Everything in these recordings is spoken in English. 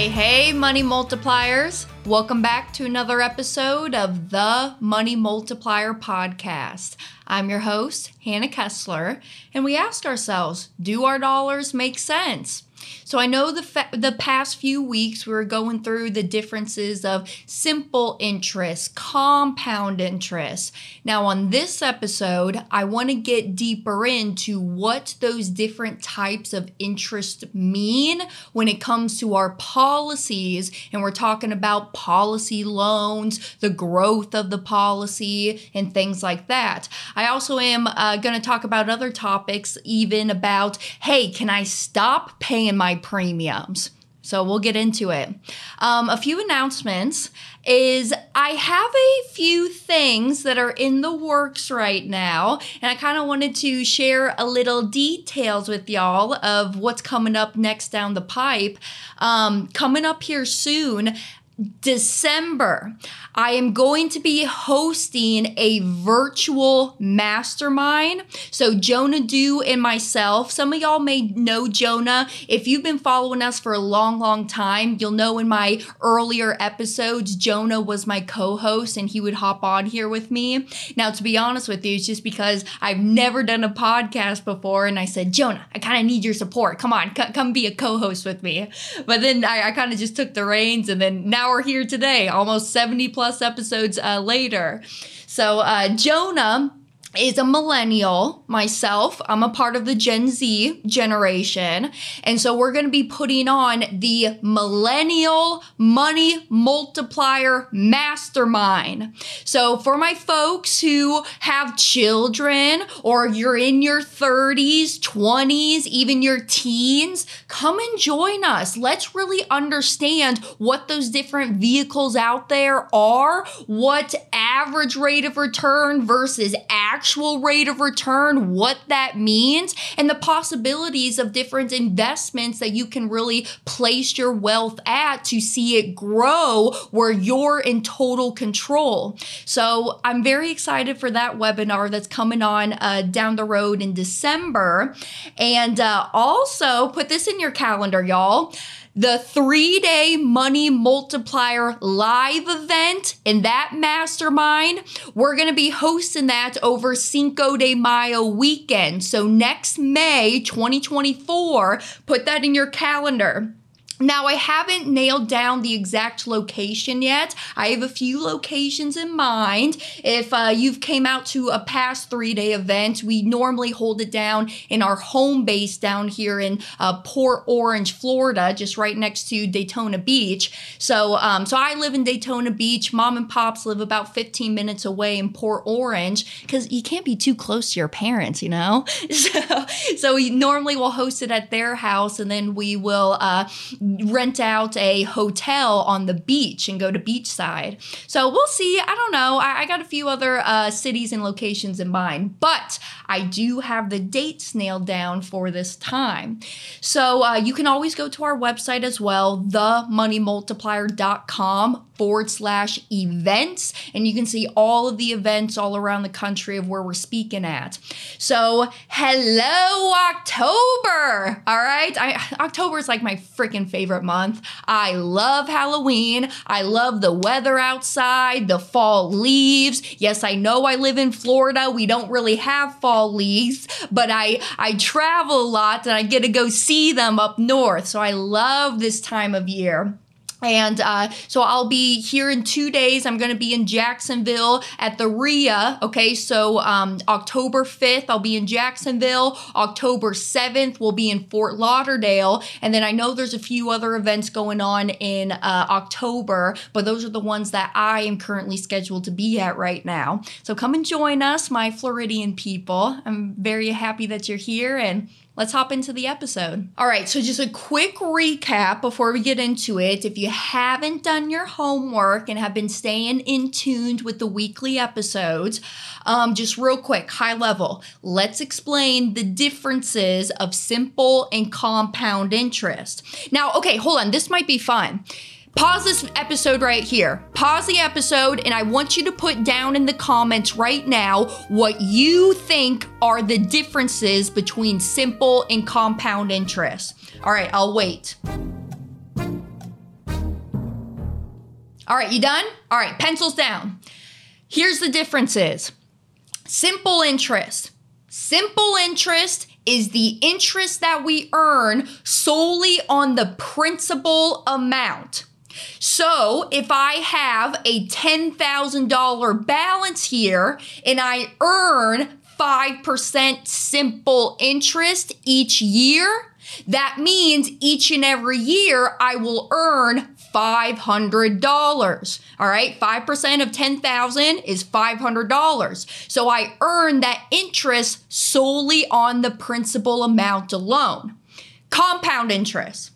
Hey, hey, money multipliers. Welcome back to another episode of the Money Multiplier Podcast. I'm your host, Hannah Kesler, and we ask ourselves do our dollars make sense? So I know the fa- the past few weeks we were going through the differences of simple interest, compound interest. Now on this episode, I want to get deeper into what those different types of interest mean when it comes to our policies and we're talking about policy loans, the growth of the policy and things like that. I also am uh, going to talk about other topics even about hey, can I stop paying my premiums. So we'll get into it. Um, a few announcements is I have a few things that are in the works right now, and I kind of wanted to share a little details with y'all of what's coming up next down the pipe. Um, coming up here soon, December, I am going to be hosting a virtual mastermind. So, Jonah Do and myself, some of y'all may know Jonah. If you've been following us for a long, long time, you'll know in my earlier episodes, Jonah was my co host and he would hop on here with me. Now, to be honest with you, it's just because I've never done a podcast before and I said, Jonah, I kind of need your support. Come on, c- come be a co host with me. But then I, I kind of just took the reins and then now we're here today, almost 70 plus episodes uh, later. So, uh, Jonah is a millennial myself. I'm a part of the Gen Z generation. And so we're going to be putting on the Millennial Money Multiplier Mastermind. So for my folks who have children or you're in your 30s, 20s, even your teens, come and join us. Let's really understand what those different vehicles out there are, what average rate of return versus actual rate of return, what that means, and the possibilities of different investments that you can really place your wealth at to see it grow where you're in total control. So I'm very excited for that webinar that's coming on uh, down the road in December. And uh, also put this in your calendar, y'all the three day money multiplier live event in that mastermind. We're going to be hosting that over Cinco de Mayo weekend. So next May 2024, put that in your calendar. Now, I haven't nailed down the exact location yet. I have a few locations in mind. If uh, you've came out to a past three-day event, we normally hold it down in our home base down here in uh, Port Orange, Florida, just right next to Daytona Beach. So, um, so I live in Daytona Beach. Mom and pops live about 15 minutes away in Port Orange because you can't be too close to your parents, you know. So, so we normally will host it at their house, and then we will. Uh, rent out a hotel on the beach and go to beachside. So we'll see. I don't know. I, I got a few other uh, cities and locations in mind, but I do have the dates nailed down for this time. So uh, you can always go to our website as well, themoneymultiplier.com forward slash events, and you can see all of the events all around the country of where we're speaking at. So, hello, October. All right. I, October is like my freaking favorite month. I love Halloween. I love the weather outside, the fall leaves. Yes, I know I live in Florida. We don't really have fall leaves, but I, I travel a lot and I get to go see them up north. So I love this time of year. And uh, so I'll be here in two days. I'm going to be in Jacksonville at the RIA. Okay, so um, October 5th, I'll be in Jacksonville. October 7th, we'll be in Fort Lauderdale. And then I know there's a few other events going on in uh, October, but those are the ones that I am currently scheduled to be at right now. So come and join us, my Floridian people. I'm very happy that you're here and let's hop into the episode. All right, so just a quick recap before we get into it. If you haven't done your homework and have been staying in tuned with the weekly episodes, um, just real quick, high level, let's explain the differences of simple and compound interest. Now, okay, hold on, this might be fun. Pause this episode right here. Pause the episode, and I want you to put down in the comments right now what you think are the differences between simple and compound interest. All right, I'll wait. All right, you done? All right, pencils down. Here's the differences simple interest. Simple interest is the interest that we earn solely on the principal amount. So if I have a $10,000 balance here and I earn 5% simple interest each year, that means each and every year I will earn $500. All right, 5% of 10,000 is $500. So I earn that interest solely on the principal amount alone. Compound interest.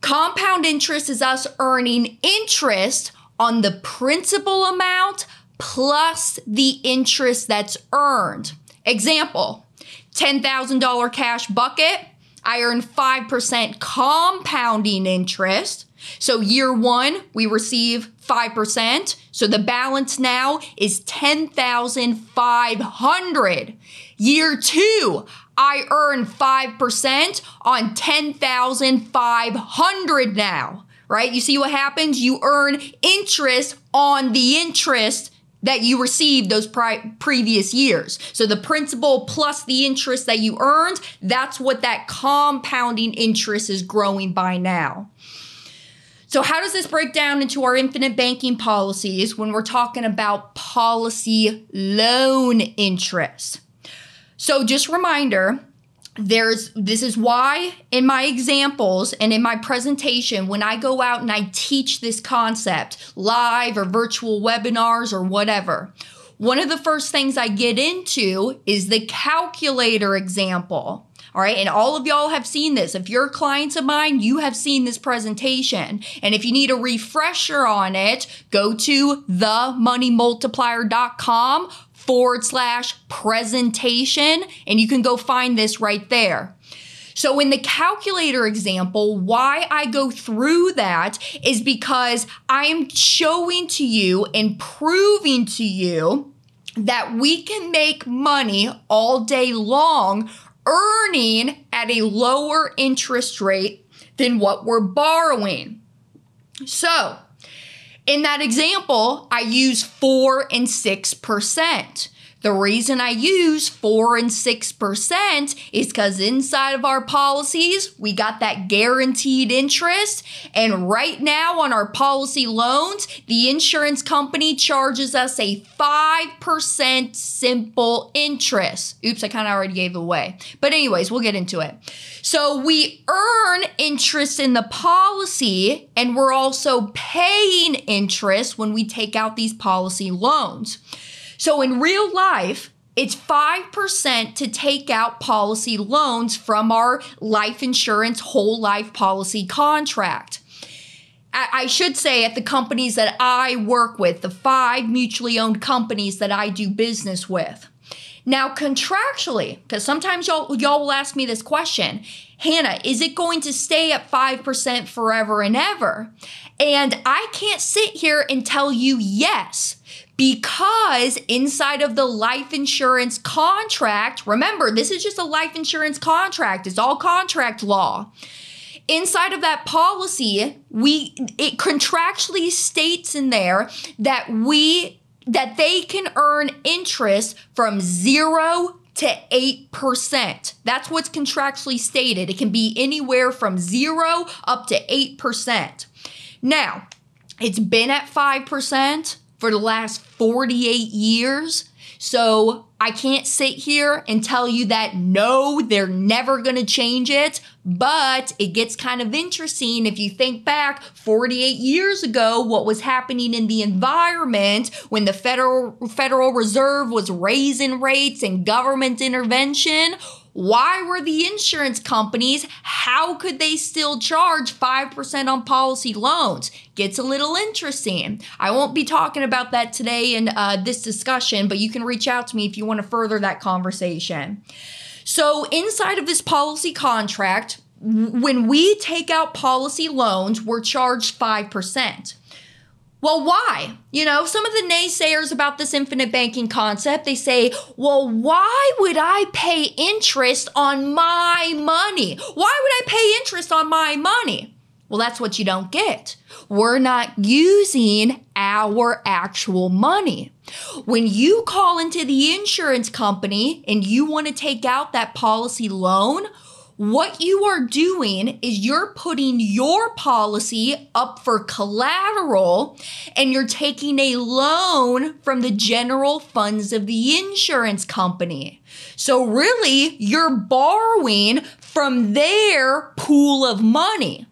Compound interest is us earning interest on the principal amount plus the interest that's earned. Example $10,000 cash bucket, I earn 5% compounding interest. So year one, we receive 5%. So the balance now is 10,500. Year two, I earn 5% on 10,500 now, right? You see what happens? You earn interest on the interest that you received those pri- previous years. So the principal plus the interest that you earned, that's what that compounding interest is growing by now. So, how does this break down into our infinite banking policies when we're talking about policy loan interest? So, just reminder, there's this is why in my examples and in my presentation when I go out and I teach this concept live or virtual webinars or whatever one of the first things I get into is the calculator example all right. And all of y'all have seen this. If you're clients of mine, you have seen this presentation. And if you need a refresher on it, go to themoneymultiplier.com forward slash presentation, and you can go find this right there. So, in the calculator example, why I go through that is because I am showing to you and proving to you that we can make money all day long earning at a lower interest rate than what we're borrowing. So, in that example, I use 4 and 6%. The reason I use 4 and 6% is because inside of our policies, we got that guaranteed interest. And right now on our policy loans, the insurance company charges us a 5% simple interest. Oops, I kind of already gave away. But, anyways, we'll get into it. So, we earn interest in the policy, and we're also paying interest when we take out these policy loans. So in real life, it's 5% to take out policy loans from our life insurance whole life policy contract. I should say at the companies that I work with, the five mutually owned companies that I do business with. Now, contractually, because sometimes y'all, y'all will ask me this question Hannah, is it going to stay at 5% forever and ever? And I can't sit here and tell you yes because inside of the life insurance contract, remember, this is just a life insurance contract, it's all contract law. Inside of that policy, we it contractually states in there that we that they can earn interest from 0 to 8%. That's what's contractually stated. It can be anywhere from 0 up to 8%. Now, it's been at 5% for the last 48 years. So I can't sit here and tell you that no, they're never going to change it. But it gets kind of interesting if you think back 48 years ago, what was happening in the environment when the Federal, Federal Reserve was raising rates and government intervention. Why were the insurance companies, how could they still charge 5% on policy loans? Gets a little interesting. I won't be talking about that today in uh, this discussion, but you can reach out to me if you want to further that conversation. So, inside of this policy contract, when we take out policy loans, we're charged 5%. Well, why? You know, some of the naysayers about this infinite banking concept, they say, well, why would I pay interest on my money? Why would I pay interest on my money? Well, that's what you don't get. We're not using our actual money. When you call into the insurance company and you want to take out that policy loan, what you are doing is you're putting your policy up for collateral and you're taking a loan from the general funds of the insurance company. So, really, you're borrowing from their pool of money.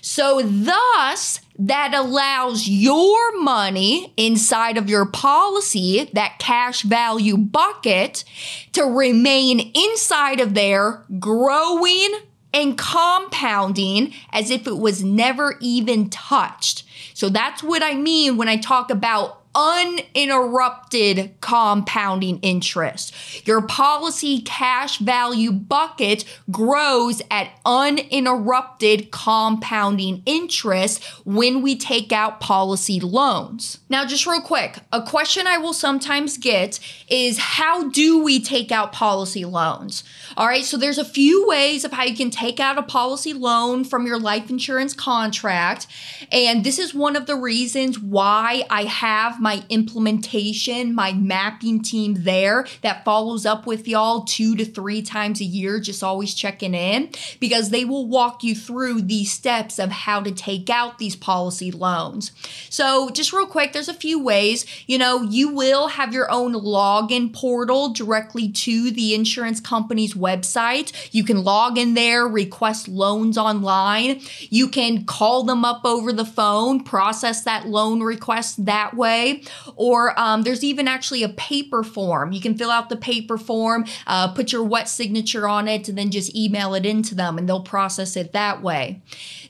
So, thus, that allows your money inside of your policy, that cash value bucket, to remain inside of there, growing and compounding as if it was never even touched. So that's what I mean when I talk about uninterrupted compounding interest. Your policy cash value bucket grows at uninterrupted compounding interest when we take out policy loans. Now, just real quick, a question I will sometimes get is how do we take out policy loans? All right, so there's a few ways of how you can take out a policy loan from your life insurance contract. And this is one of the reasons why I have my implementation, my mapping team there that follows up with y'all two to three times a year, just always checking in because they will walk you through these steps of how to take out these policy loans. So, just real quick, there's a few ways. You know, you will have your own login portal directly to the insurance company's website. You can log in there, request loans online. You can call them up over the phone, process that loan request that way. Or um, there's even actually a paper form. You can fill out the paper form, uh, put your wet signature on it, and then just email it into them and they'll process it that way.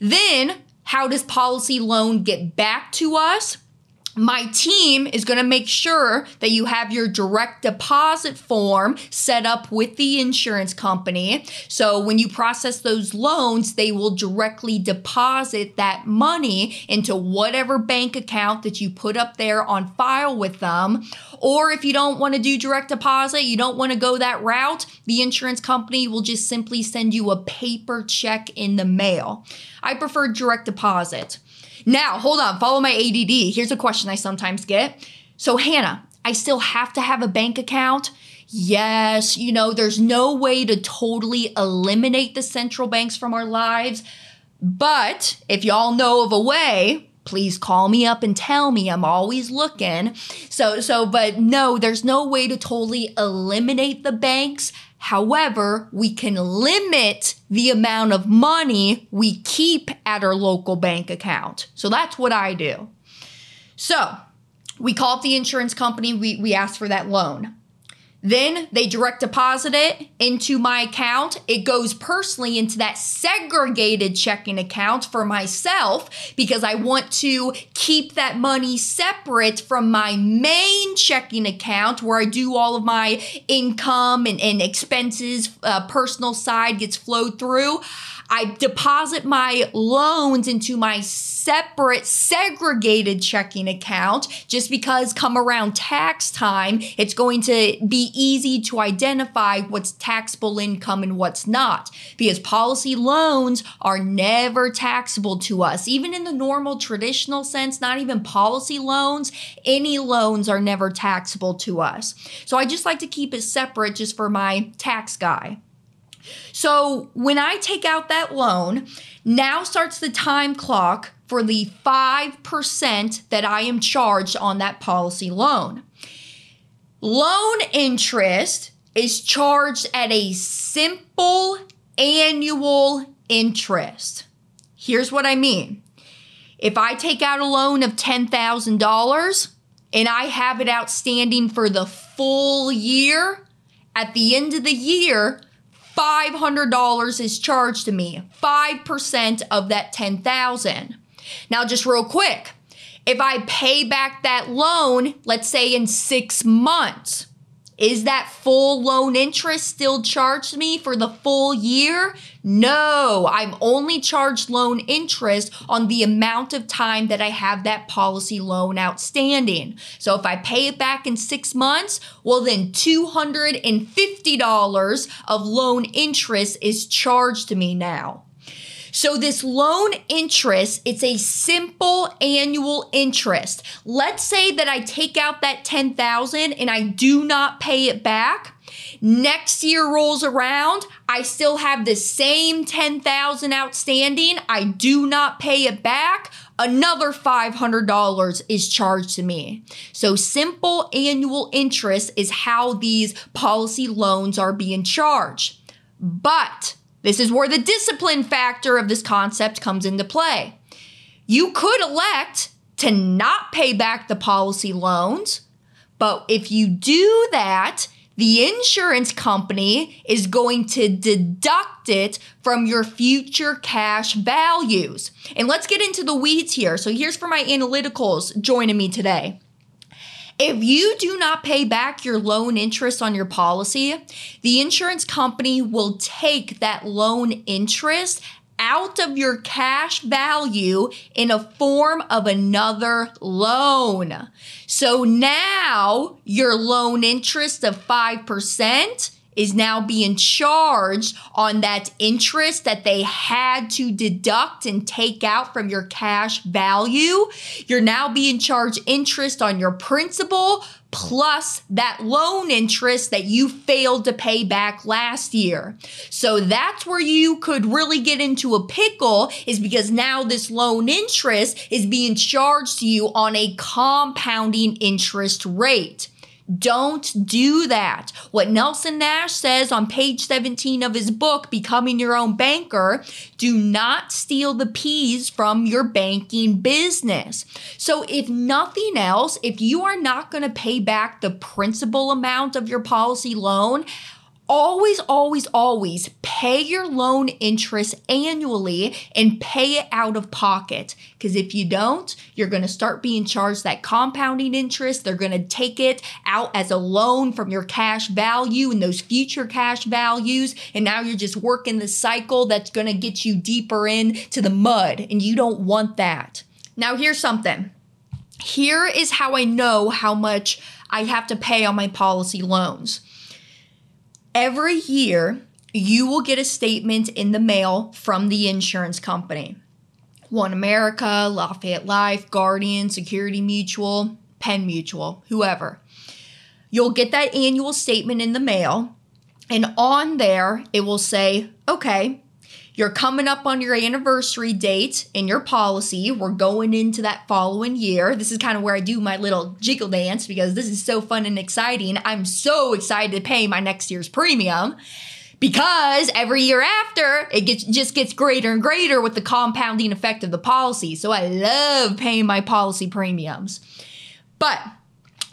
Then, how does policy loan get back to us? My team is going to make sure that you have your direct deposit form set up with the insurance company. So when you process those loans, they will directly deposit that money into whatever bank account that you put up there on file with them. Or if you don't want to do direct deposit, you don't want to go that route, the insurance company will just simply send you a paper check in the mail. I prefer direct deposit. Now, hold on, follow my ADD. Here's a question I sometimes get. So, Hannah, I still have to have a bank account? Yes, you know, there's no way to totally eliminate the central banks from our lives. But if y'all know of a way, please call me up and tell me. I'm always looking. So, so, but no, there's no way to totally eliminate the banks. However, we can limit the amount of money we keep at our local bank account. So that's what I do. So we call up the insurance company, we, we ask for that loan. Then they direct deposit it into my account. It goes personally into that segregated checking account for myself because I want to keep that money separate from my main checking account where I do all of my income and, and expenses, uh, personal side gets flowed through. I deposit my loans into my separate segregated checking account just because come around tax time, it's going to be easy to identify what's taxable income and what's not because policy loans are never taxable to us. Even in the normal traditional sense, not even policy loans, any loans are never taxable to us. So I just like to keep it separate just for my tax guy. So when I take out that loan, now starts the time clock for the 5% that I am charged on that policy loan. Loan interest is charged at a simple annual interest. Here's what I mean. If I take out a loan of $10,000 and I have it outstanding for the full year, at the end of the year, $500 is charged to me, 5% of that 10,000. Now just real quick, if I pay back that loan, let's say in 6 months, is that full loan interest still charged me for the full year? No, I'm only charged loan interest on the amount of time that I have that policy loan outstanding. So if I pay it back in six months, well, then $250 of loan interest is charged to me now. So this loan interest, it's a simple annual interest. Let's say that I take out that 10,000 and I do not pay it back. Next year rolls around, I still have the same 10,000 outstanding. I do not pay it back. Another $500 is charged to me. So simple annual interest is how these policy loans are being charged. But this is where the discipline factor of this concept comes into play. You could elect to not pay back the policy loans, but if you do that, the insurance company is going to deduct it from your future cash values. And let's get into the weeds here. So here's for my analyticals joining me today. If you do not pay back your loan interest on your policy, the insurance company will take that loan interest out of your cash value in a form of another loan. So now your loan interest of 5% is now being charged on that interest that they had to deduct and take out from your cash value. You're now being charged interest on your principal plus that loan interest that you failed to pay back last year. So that's where you could really get into a pickle is because now this loan interest is being charged to you on a compounding interest rate. Don't do that. What Nelson Nash says on page 17 of his book, Becoming Your Own Banker, do not steal the peas from your banking business. So, if nothing else, if you are not going to pay back the principal amount of your policy loan, always, always, always pay your loan interest annually and pay it out of pocket. Because if you don't, you're going to start being charged that compounding interest. They're going to take it out as a loan from your cash value and those future cash values. And now you're just working the cycle that's going to get you deeper into the mud. And you don't want that. Now, here's something. Here is how I know how much I have to pay on my policy loans Every year, you will get a statement in the mail from the insurance company. OneAmerica, Lafayette Life, Guardian, Security Mutual, Penn Mutual, whoever. You'll get that annual statement in the mail, and on there, it will say, okay, you're coming up on your anniversary date in your policy. We're going into that following year. This is kind of where I do my little jiggle dance because this is so fun and exciting. I'm so excited to pay my next year's premium because every year after it gets just gets greater and greater with the compounding effect of the policy. So I love paying my policy premiums. But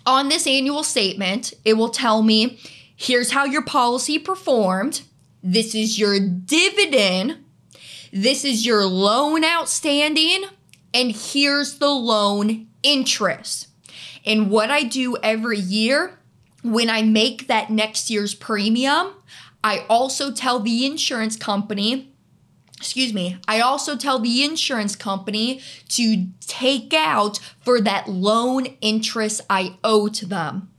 on this annual statement, it will tell me here's how your policy performed this is your dividend. This is your loan outstanding. And here's the loan interest. And what I do every year when I make that next year's premium, I also tell the insurance company, excuse me, I also tell the insurance company to take out for that loan interest I owe to them.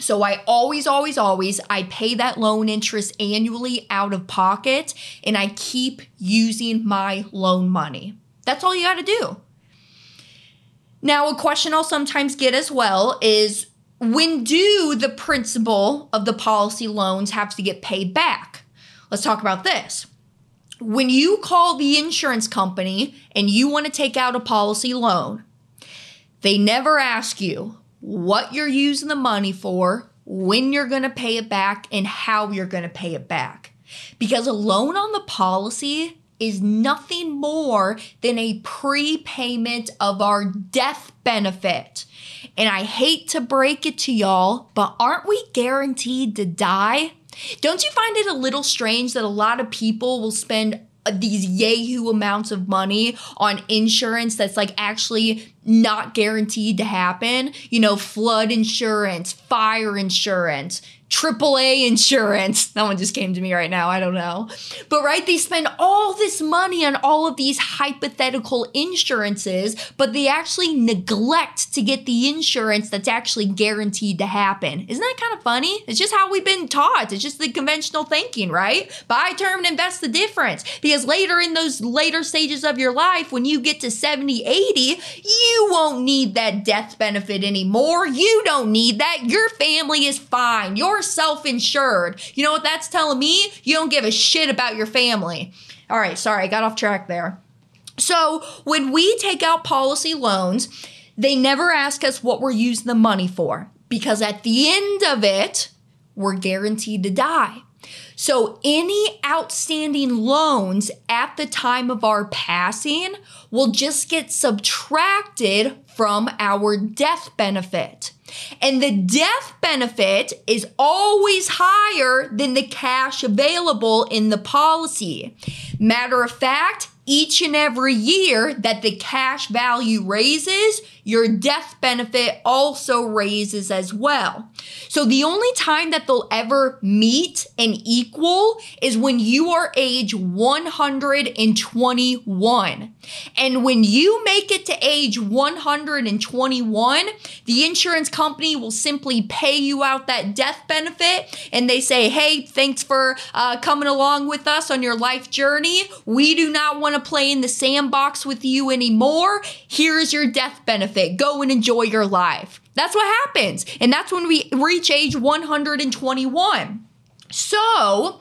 So I always, always, always, I pay that loan interest annually out of pocket and I keep using my loan money. That's all you got to do. Now, a question I'll sometimes get as well is when do the principal of the policy loans have to get paid back? Let's talk about this. When you call the insurance company and you want to take out a policy loan, they never ask you, what you're using the money for, when you're going to pay it back, and how you're going to pay it back. Because a loan on the policy is nothing more than a prepayment of our death benefit. And I hate to break it to y'all, but aren't we guaranteed to die? Don't you find it a little strange that a lot of people will spend these yahoo amounts of money on insurance that's like actually not guaranteed to happen. You know, flood insurance, fire insurance, AAA insurance. That one just came to me right now. I don't know. But right, they spend all this money on all of these hypothetical insurances, but they actually neglect to get the insurance that's actually guaranteed to happen. Isn't that kind of funny? It's just how we've been taught. It's just the conventional thinking, right? Buy term and invest the difference. Because later in those later stages of your life, when you get to 70, 80, you won't need that death benefit anymore. You don't need that. Your family is fine. Your you're self insured. You know what that's telling me? You don't give a shit about your family. All right, sorry, I got off track there. So, when we take out policy loans, they never ask us what we're using the money for because at the end of it, we're guaranteed to die. So, any outstanding loans at the time of our passing will just get subtracted from our death benefit. And the death benefit is always higher than the cash available in the policy. Matter of fact, each and every year that the cash value raises, your death benefit also raises as well. So the only time that they'll ever meet and equal is when you are age 121. And when you make it to age 121, the insurance company will simply pay you out that death benefit and they say, hey, thanks for uh, coming along with us on your life journey. We do not want to play in the sandbox with you anymore. Here's your death benefit. Go and enjoy your life. That's what happens. And that's when we reach age 121. So,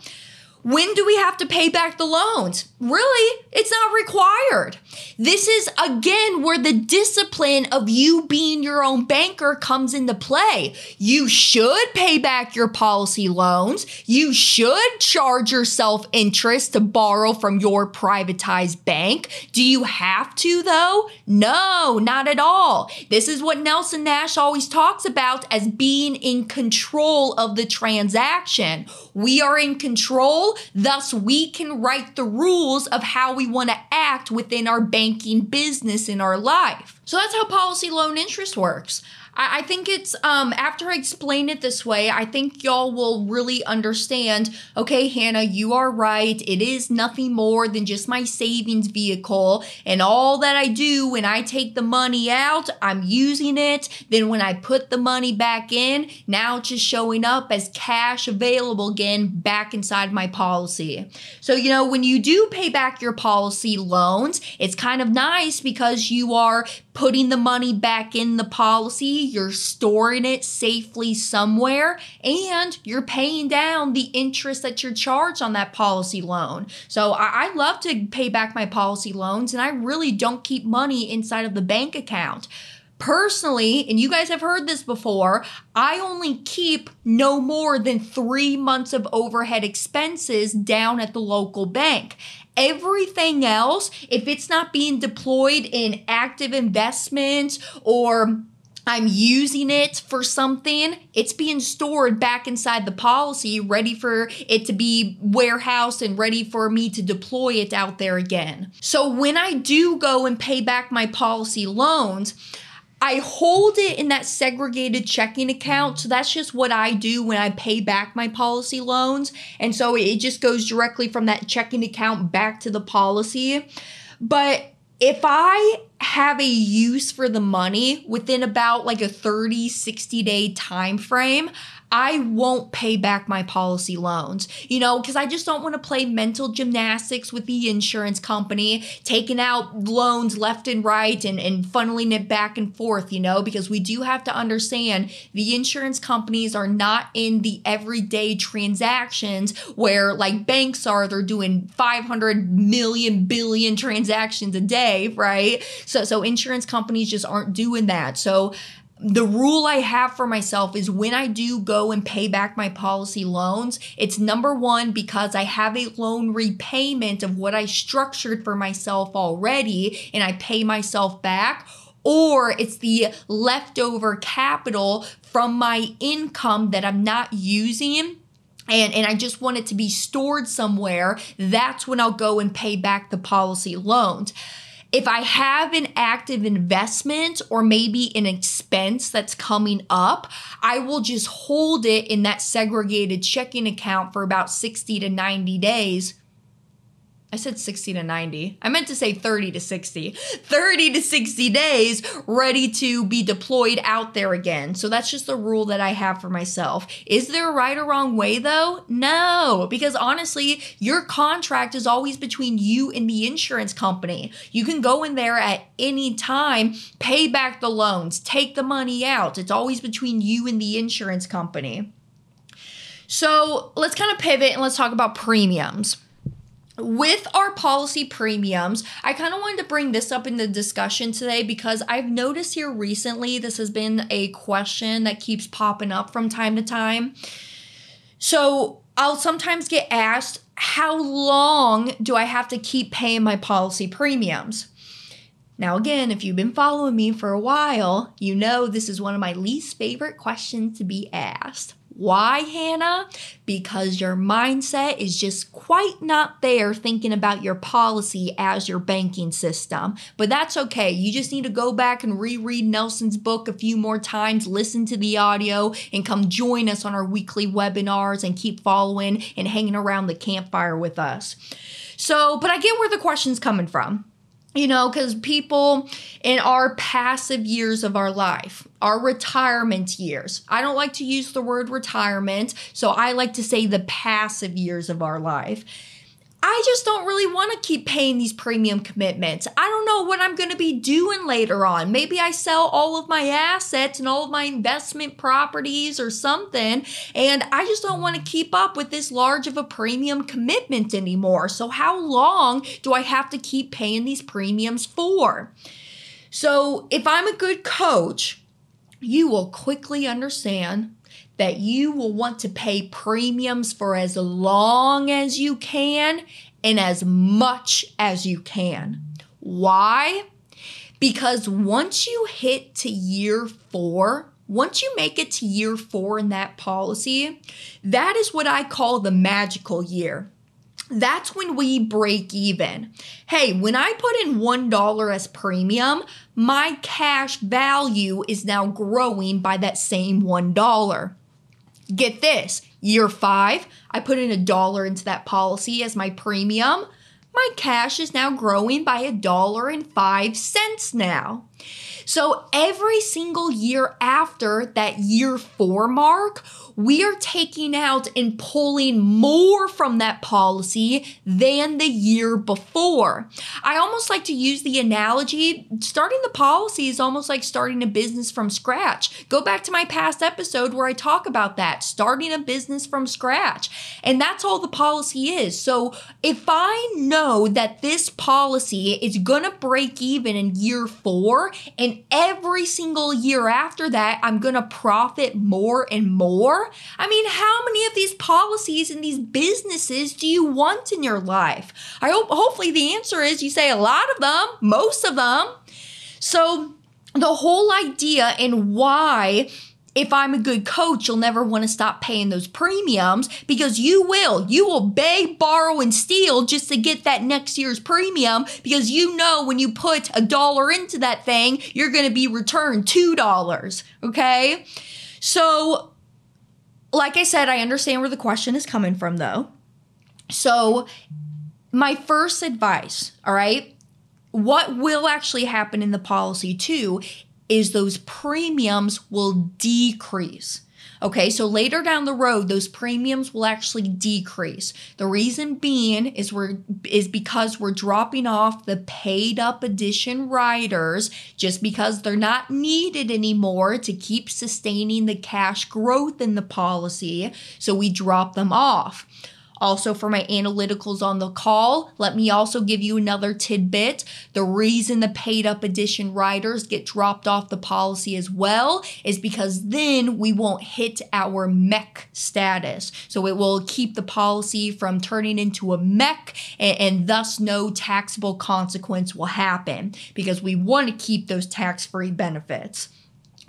when do we have to pay back the loans? Really, it's not required. This is again where the discipline of you being your own banker comes into play. You should pay back your policy loans. You should charge yourself interest to borrow from your privatized bank. Do you have to, though? No, not at all. This is what Nelson Nash always talks about as being in control of the transaction. We are in control, thus, we can write the rules of how we want to act within our banking business in our life. So that's how policy loan interest works. I, I think it's um after I explain it this way, I think y'all will really understand. Okay, Hannah, you are right. It is nothing more than just my savings vehicle, and all that I do when I take the money out, I'm using it. Then when I put the money back in, now it's just showing up as cash available again back inside my policy. So you know when you do pay back your policy loans, it's kind of nice because you are putting the money back in the policy, you're storing it safely somewhere, and you're paying down the interest that you're charged on that policy loan. So I, I love to pay back my policy loans, and I really don't keep money inside of the bank account. Personally, and you guys have heard this before, I only keep no more than three months of overhead expenses down at the local bank. Everything else, if it's not being deployed in active investments or I'm using it for something, it's being stored back inside the policy, ready for it to be warehoused and ready for me to deploy it out there again. So when I do go and pay back my policy loans, I hold it in that segregated checking account. So that's just what I do when I pay back my policy loans. And so it just goes directly from that checking account back to the policy. But if I have a use for the money within about like a 30 60 day time frame I won't pay back my policy loans, you know, because I just don't want to play mental gymnastics with the insurance company, taking out loans left and right and, and funneling it back and forth, you know, because we do have to understand the insurance companies are not in the everyday transactions where like banks are, they're doing 500 million billion transactions a day, right? So, so insurance companies just aren't doing that. So, the rule I have for myself is when I do go and pay back my policy loans, it's number one because I have a loan repayment of what I structured for myself already and I pay myself back. Or it's the leftover capital from my income that I'm not using and, and I just want it to be stored somewhere, that's when I'll go and pay back the policy loans. If I have an active investment or maybe an expense that's coming up, I will just hold it in that segregated checking account for about 60 to 90 days I said 60 to 90. I meant to say 30 to 60. 30 to 60 days ready to be deployed out there again. So that's just the rule that I have for myself. Is there a right or wrong way though? No, because honestly, your contract is always between you and the insurance company. You can go in there at any time, pay back the loans, take the money out. It's always between you and the insurance company. So let's kind of pivot and let's talk about premiums with our policy premiums, I kind of wanted to bring this up in the discussion today because I've noticed here recently this has been a question that keeps popping up from time to time. So I'll sometimes get asked, How long do I have to keep paying my policy premiums? Now, again, if you've been following me for a while, you know this is one of my least favorite questions to be asked. Why, Hannah? Because your mindset is just quite not there thinking about your policy as your banking system. But that's okay. You just need to go back and reread Nelson's book a few more times, listen to the audio, and come join us on our weekly webinars and keep following and hanging around the campfire with us. So, but I get where the question's coming from you know, because people in our passive years of our life, our retirement years, I don't like to use the word retirement, so I like to say the passive years of our life I just don't really want to keep paying these premium commitments. I don't know what I'm going to be doing later on. Maybe I sell all of my assets and all of my investment properties or something, and I just don't want to keep up with this large of a premium commitment anymore. So, how long do I have to keep paying these premiums for? So, if I'm a good coach, you will quickly understand that you will want to pay premiums for as long as you can and as much as you can. Why? Because once you hit to year four, once you make it to year four in that policy, that is what I call the magical year. That's when we break even. Hey, when I put in $1 as premium, my cash value is now growing by that same $1. Get this year five, I put in a dollar into that policy as my premium. My cash is now growing by a dollar and five cents now. So every single year after that year four mark, we are taking out and pulling more from that policy than the year before. I almost like to use the analogy starting the policy is almost like starting a business from scratch. Go back to my past episode where I talk about that starting a business from scratch. And that's all the policy is. So if I know that this policy is going to break even in year four, and every single year after that, I'm going to profit more and more I mean, how many of these policies and these businesses do you want in your life? I hope hopefully the answer is you say a lot of them, most of them. So the whole idea and why if I'm a good coach, you'll never want to stop paying those premiums because you will. You will beg, borrow, and steal just to get that next year's premium because you know when you put a dollar into that thing, you're going to be returned $2. Okay? So like I said, I understand where the question is coming from though. So, my first advice, all right, what will actually happen in the policy too is those premiums will decrease. Okay, so later down the road, those premiums will actually decrease. The reason being is we're is because we're dropping off the paid up addition riders just because they're not needed anymore to keep sustaining the cash growth in the policy. So we drop them off. Also, for my analyticals on the call, let me also give you another tidbit. The reason the paid up addition riders get dropped off the policy as well is because then we won't hit our MEC status. So it will keep the policy from turning into a MEC and, and thus no taxable consequence will happen because we want to keep those tax free benefits.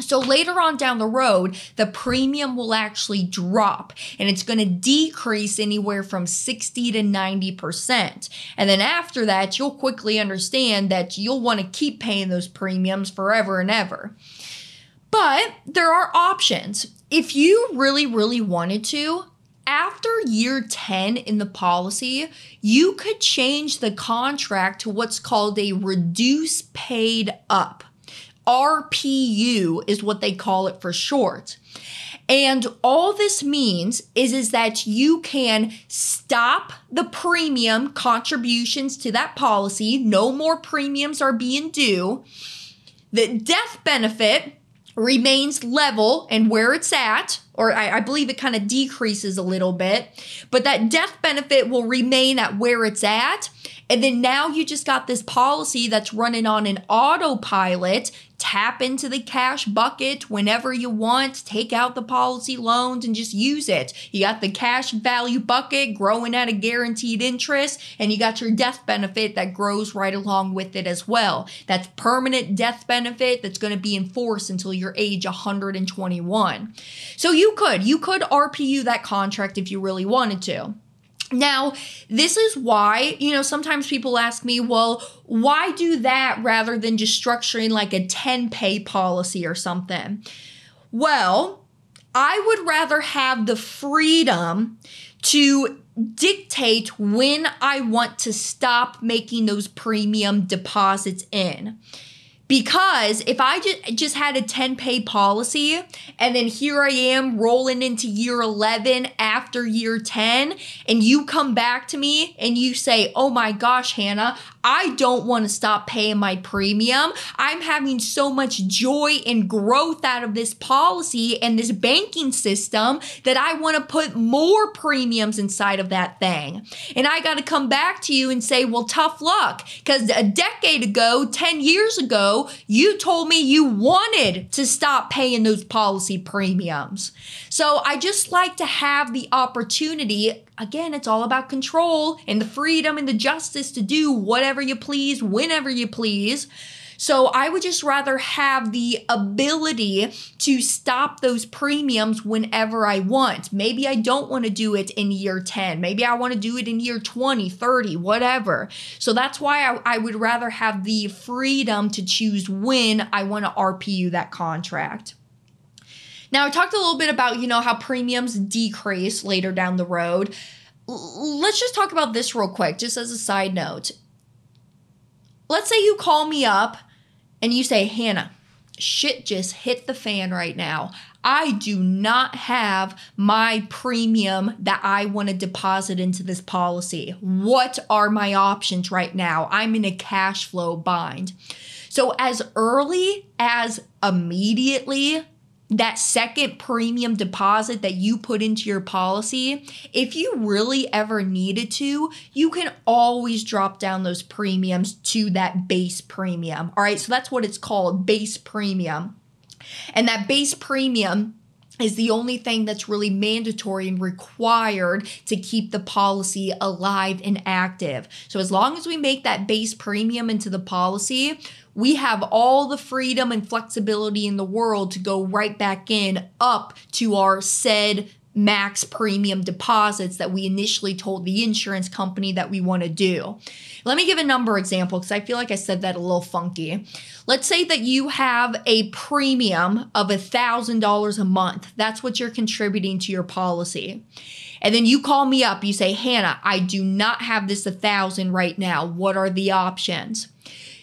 So later on down the road, the premium will actually drop and it's going to decrease anywhere from 60 to 90%. And then after that, you'll quickly understand that you'll want to keep paying those premiums forever and ever. But there are options. If you really, really wanted to, after year 10 in the policy, you could change the contract to what's called a reduce paid up. RPU is what they call it for short. And all this means is, is that you can stop the premium contributions to that policy. No more premiums are being due. The death benefit remains level and where it's at, or I, I believe it kind of decreases a little bit, but that death benefit will remain at where it's at. And then now you just got this policy that's running on an autopilot tap into the cash bucket whenever you want, take out the policy loans and just use it. You got the cash value bucket growing at a guaranteed interest, and you got your death benefit that grows right along with it as well. That's permanent death benefit that's going to be enforced until your age 121. So you could, you could RPU that contract if you really wanted to. Now, this is why, you know, sometimes people ask me, well, why do that rather than just structuring like a 10 pay policy or something? Well, I would rather have the freedom to dictate when I want to stop making those premium deposits in. Because if I just, just had a 10 pay policy and then here I am rolling into year 11 after year 10, and you come back to me and you say, Oh my gosh, Hannah, I don't want to stop paying my premium. I'm having so much joy and growth out of this policy and this banking system that I want to put more premiums inside of that thing. And I got to come back to you and say, Well, tough luck. Because a decade ago, 10 years ago, you told me you wanted to stop paying those policy premiums. So I just like to have the opportunity. Again, it's all about control and the freedom and the justice to do whatever you please, whenever you please. So I would just rather have the ability to stop those premiums whenever I want. Maybe I don't want to do it in year 10. Maybe I want to do it in year 20, 30, whatever. So that's why I, I would rather have the freedom to choose when I want to RPU that contract. Now, I talked a little bit about, you know, how premiums decrease later down the road. L- let's just talk about this real quick, just as a side note. Let's say you call me up and you say, Hannah, shit just hit the fan right now. I do not have my premium that I want to deposit into this policy. What are my options right now? I'm in a cash flow bind. So, as early as immediately that second premium deposit that you put into your policy, if you really ever needed to, you can always drop down those premiums to that base premium. All right, so that's what it's called base premium. And that base premium is the only thing that's really mandatory and required to keep the policy alive and active. So, as long as we make that base premium into the policy, we have all the freedom and flexibility in the world to go right back in up to our said max premium deposits that we initially told the insurance company that we want to do. Let me give a number example because I feel like I said that a little funky. Let's say that you have a premium of $1,000 a month. That's what you're contributing to your policy. And then you call me up, you say, Hannah, I do not have this 1000 right now. What are the options?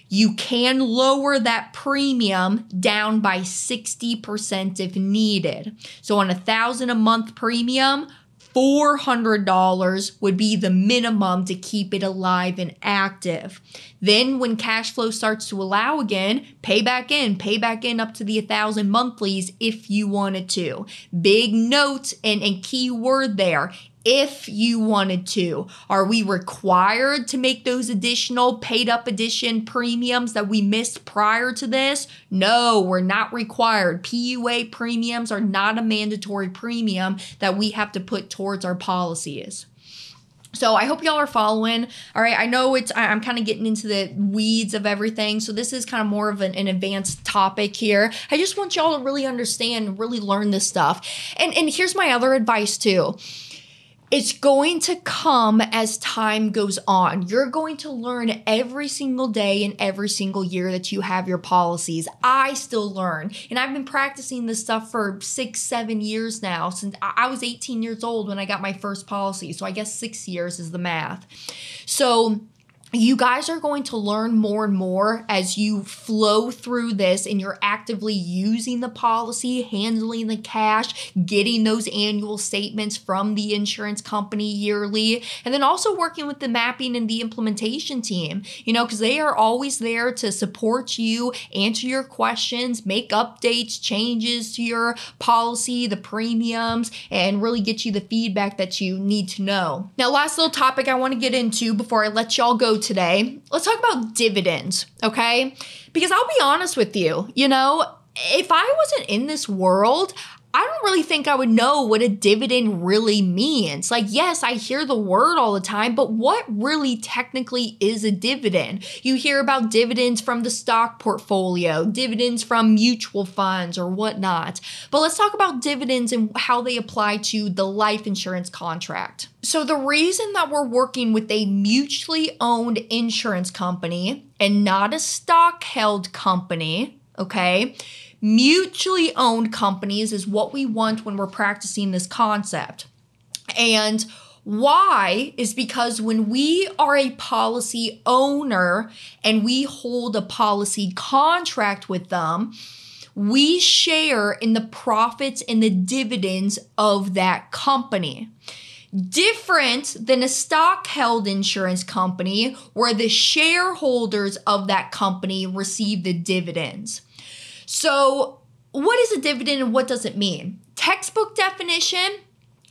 You can lower that premium down by 60% if needed. So on a thousand a month premium, $400 would be the minimum to keep it alive and active. Then, when cash flow starts to allow again, pay back in, pay back in up to the 1000 monthlies if you wanted to. Big note and, and key word there if you wanted to. Are we required to make those additional paid up addition premiums that we missed prior to this? No, we're not required. PUA premiums are not a mandatory premium that we have to put towards our policies. So I hope y'all are following. All right, I know it's I'm kind of getting into the weeds of everything, so this is kind of more of an, an, advanced topic here. I just want y'all to really understand, really learn this stuff. And and here's my other advice too. It's going to come as time goes on. You're going to learn every single day and every single year that you have your policies. I still learn. And I've been practicing this stuff for six, seven years now. Since I was 18 years old when I got my first policy. So I guess six years is the math. So you guys are going to learn more and more as you flow through this and you're actively using the policy, handling the cash, getting those annual statements from the insurance company yearly, and then also working with the mapping and the implementation team, you know, because they are always there to support you, answer your questions, make updates, changes to your policy, the premiums, and really get you the feedback that you need to know. Now, last little topic I want to get into before I let y'all go today. Let's talk about dividends, okay? Because I'll be honest with you, you know, if I wasn't in this world, I don't really think I would know what a dividend really means. Like, yes, I hear the word all the time, but what really technically is a dividend? You hear about dividends from the stock portfolio, dividends from mutual funds or whatnot. But let's talk about dividends and how they apply to the life insurance contract. So, the reason that we're working with a mutually owned insurance company and not a stock held company, okay? Mutually owned companies is what we want when we're practicing this concept. And why is because when we are a policy owner and we hold a policy contract with them, we share in the profits and the dividends of that company. Different than a stock held insurance company where the shareholders of that company receive the dividends. So, what is a dividend and what does it mean? Textbook definition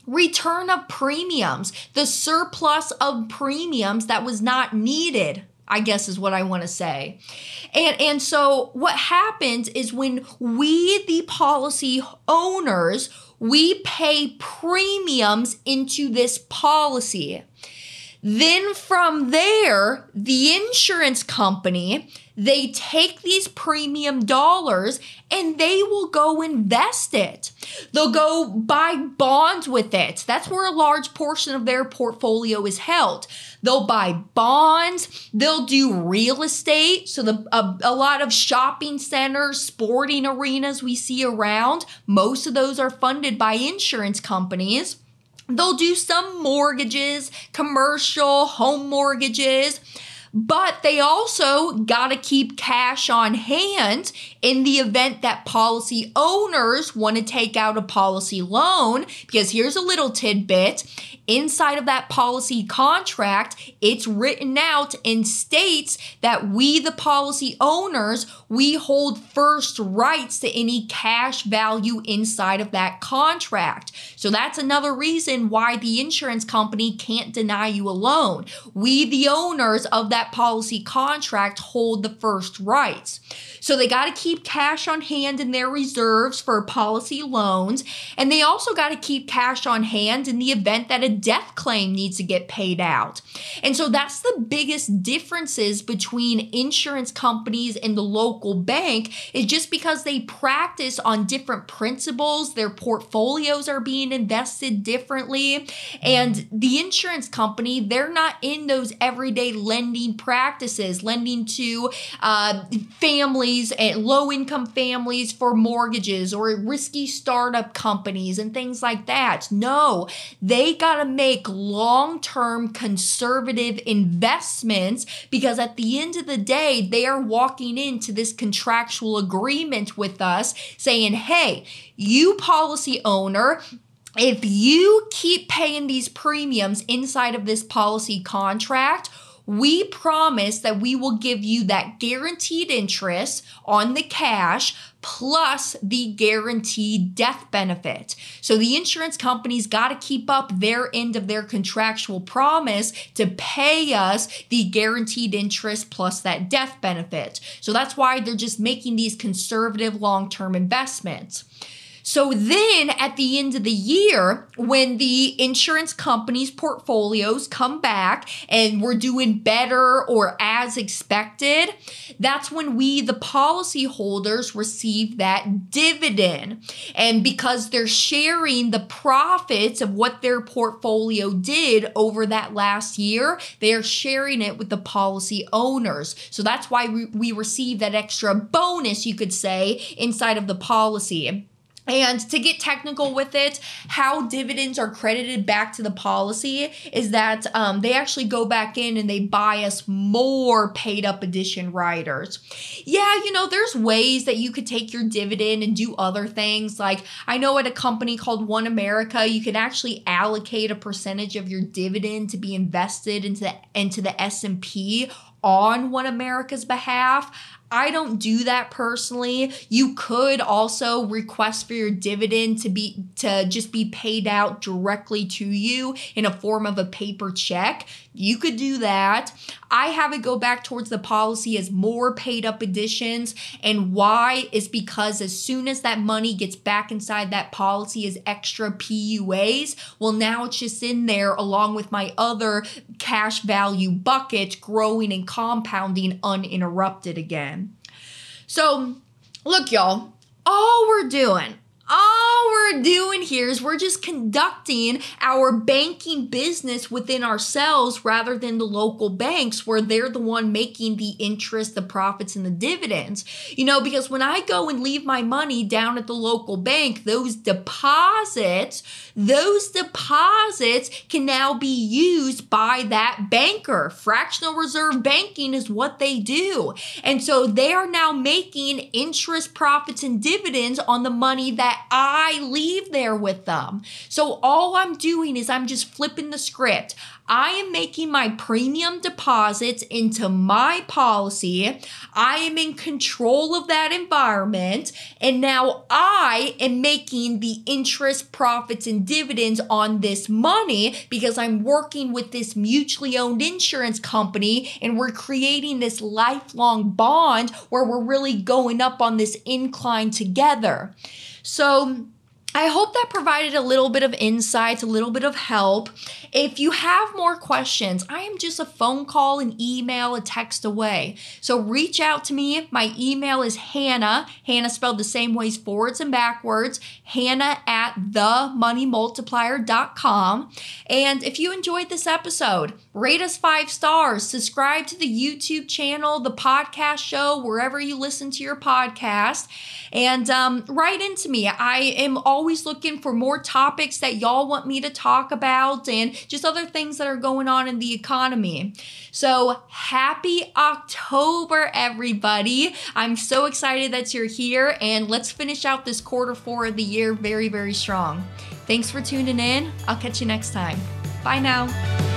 return of premiums, the surplus of premiums that was not needed. I guess is what I want to say. And and so what happens is when we the policy owners, we pay premiums into this policy. Then from there, the insurance company, they take these premium dollars and they will go invest it. They'll go buy bonds with it. That's where a large portion of their portfolio is held. They'll buy bonds, they'll do real estate. So the a, a lot of shopping centers, sporting arenas we see around, most of those are funded by insurance companies. They'll do some mortgages, commercial, home mortgages, but they also got to keep cash on hand in the event that policy owners want to take out a policy loan. Because here's a little tidbit inside of that policy contract, it's written out and states that we, the policy owners, we hold first rights to any cash value inside of that contract. So that's another reason why the insurance company can't deny you a loan. We, the owners of that policy contract, hold the first rights. So they got to keep cash on hand in their reserves for policy loans. And they also got to keep cash on hand in the event that a death claim needs to get paid out. And so that's the biggest differences between insurance companies and the local bank is just because they practice on different principles, their portfolios are being invested differently. And the insurance company, they're not in those everyday lending practices, lending to uh, families families and low income families for mortgages or risky startup companies and things like that. No, they got to make long term conservative investments because at the end of the day, they are walking into this contractual agreement with us saying, hey, you policy owner, if you keep paying these premiums inside of this policy contract, we promise that we will give you that guaranteed interest on the cash plus the guaranteed death benefit. So the insurance companies got to keep up their end of their contractual promise to pay us the guaranteed interest plus that death benefit. So that's why they're just making these conservative long term investments. So then at the end of the year, when the insurance company's portfolios come back and we're doing better or as expected, that's when we, the policyholders, receive that dividend. And because they're sharing the profits of what their portfolio did over that last year, they are sharing it with the policy owners. So that's why we, we receive that extra bonus, you could say, inside of the policy. And to get technical with it, how dividends are credited back to the policy is that um, they actually go back in and they buy us more paid up addition riders. Yeah, you know, there's ways that you could take your dividend and do other things. Like I know at a company called OneAmerica, you can actually allocate a percentage of your dividend to be invested into into the S&P on OneAmerica's behalf. I don't do that personally. You could also request for your dividend to be to just be paid out directly to you in a form of a paper check. You could do that. I have it go back towards the policy as more paid up additions And why is because as soon as that money gets back inside that policy as extra PUAs, well, now it's just in there along with my other cash value bucket growing and compounding uninterrupted again. So, look, y'all, all we're doing all we're doing here is we're just conducting our banking business within ourselves rather than the local banks where they're the one making the interest, the profits, and the dividends. You know, because when I go and leave my money down at the local bank, those deposits, those deposits can now be used by that banker. Fractional reserve banking is what they do. And so they are now making interest, profits, and dividends on the money that that I leave there with them. So all I'm doing is I'm just flipping the script. I am making my premium deposits into my policy. I am in control of that environment. And now I am making the interest, profits, and dividends on this money because I'm working with this mutually owned insurance company and we're creating this lifelong bond where we're really going up on this incline together. So, I hope that provided a little bit of insight, a little bit of help. If you have more questions, I am just a phone call, an email, a text away. So reach out to me. My email is Hannah, Hannah spelled the same ways forwards and backwards, Hannah at themoneymultiplier.com. And if you enjoyed this episode, rate us five stars, subscribe to the YouTube channel, the podcast show, wherever you listen to your podcast, and um, write into me. I am always looking for more topics that y'all want me to talk about and just other things that are going on in the economy. So, happy October, everybody. I'm so excited that you're here, and let's finish out this quarter four of the year very, very strong. Thanks for tuning in. I'll catch you next time. Bye now.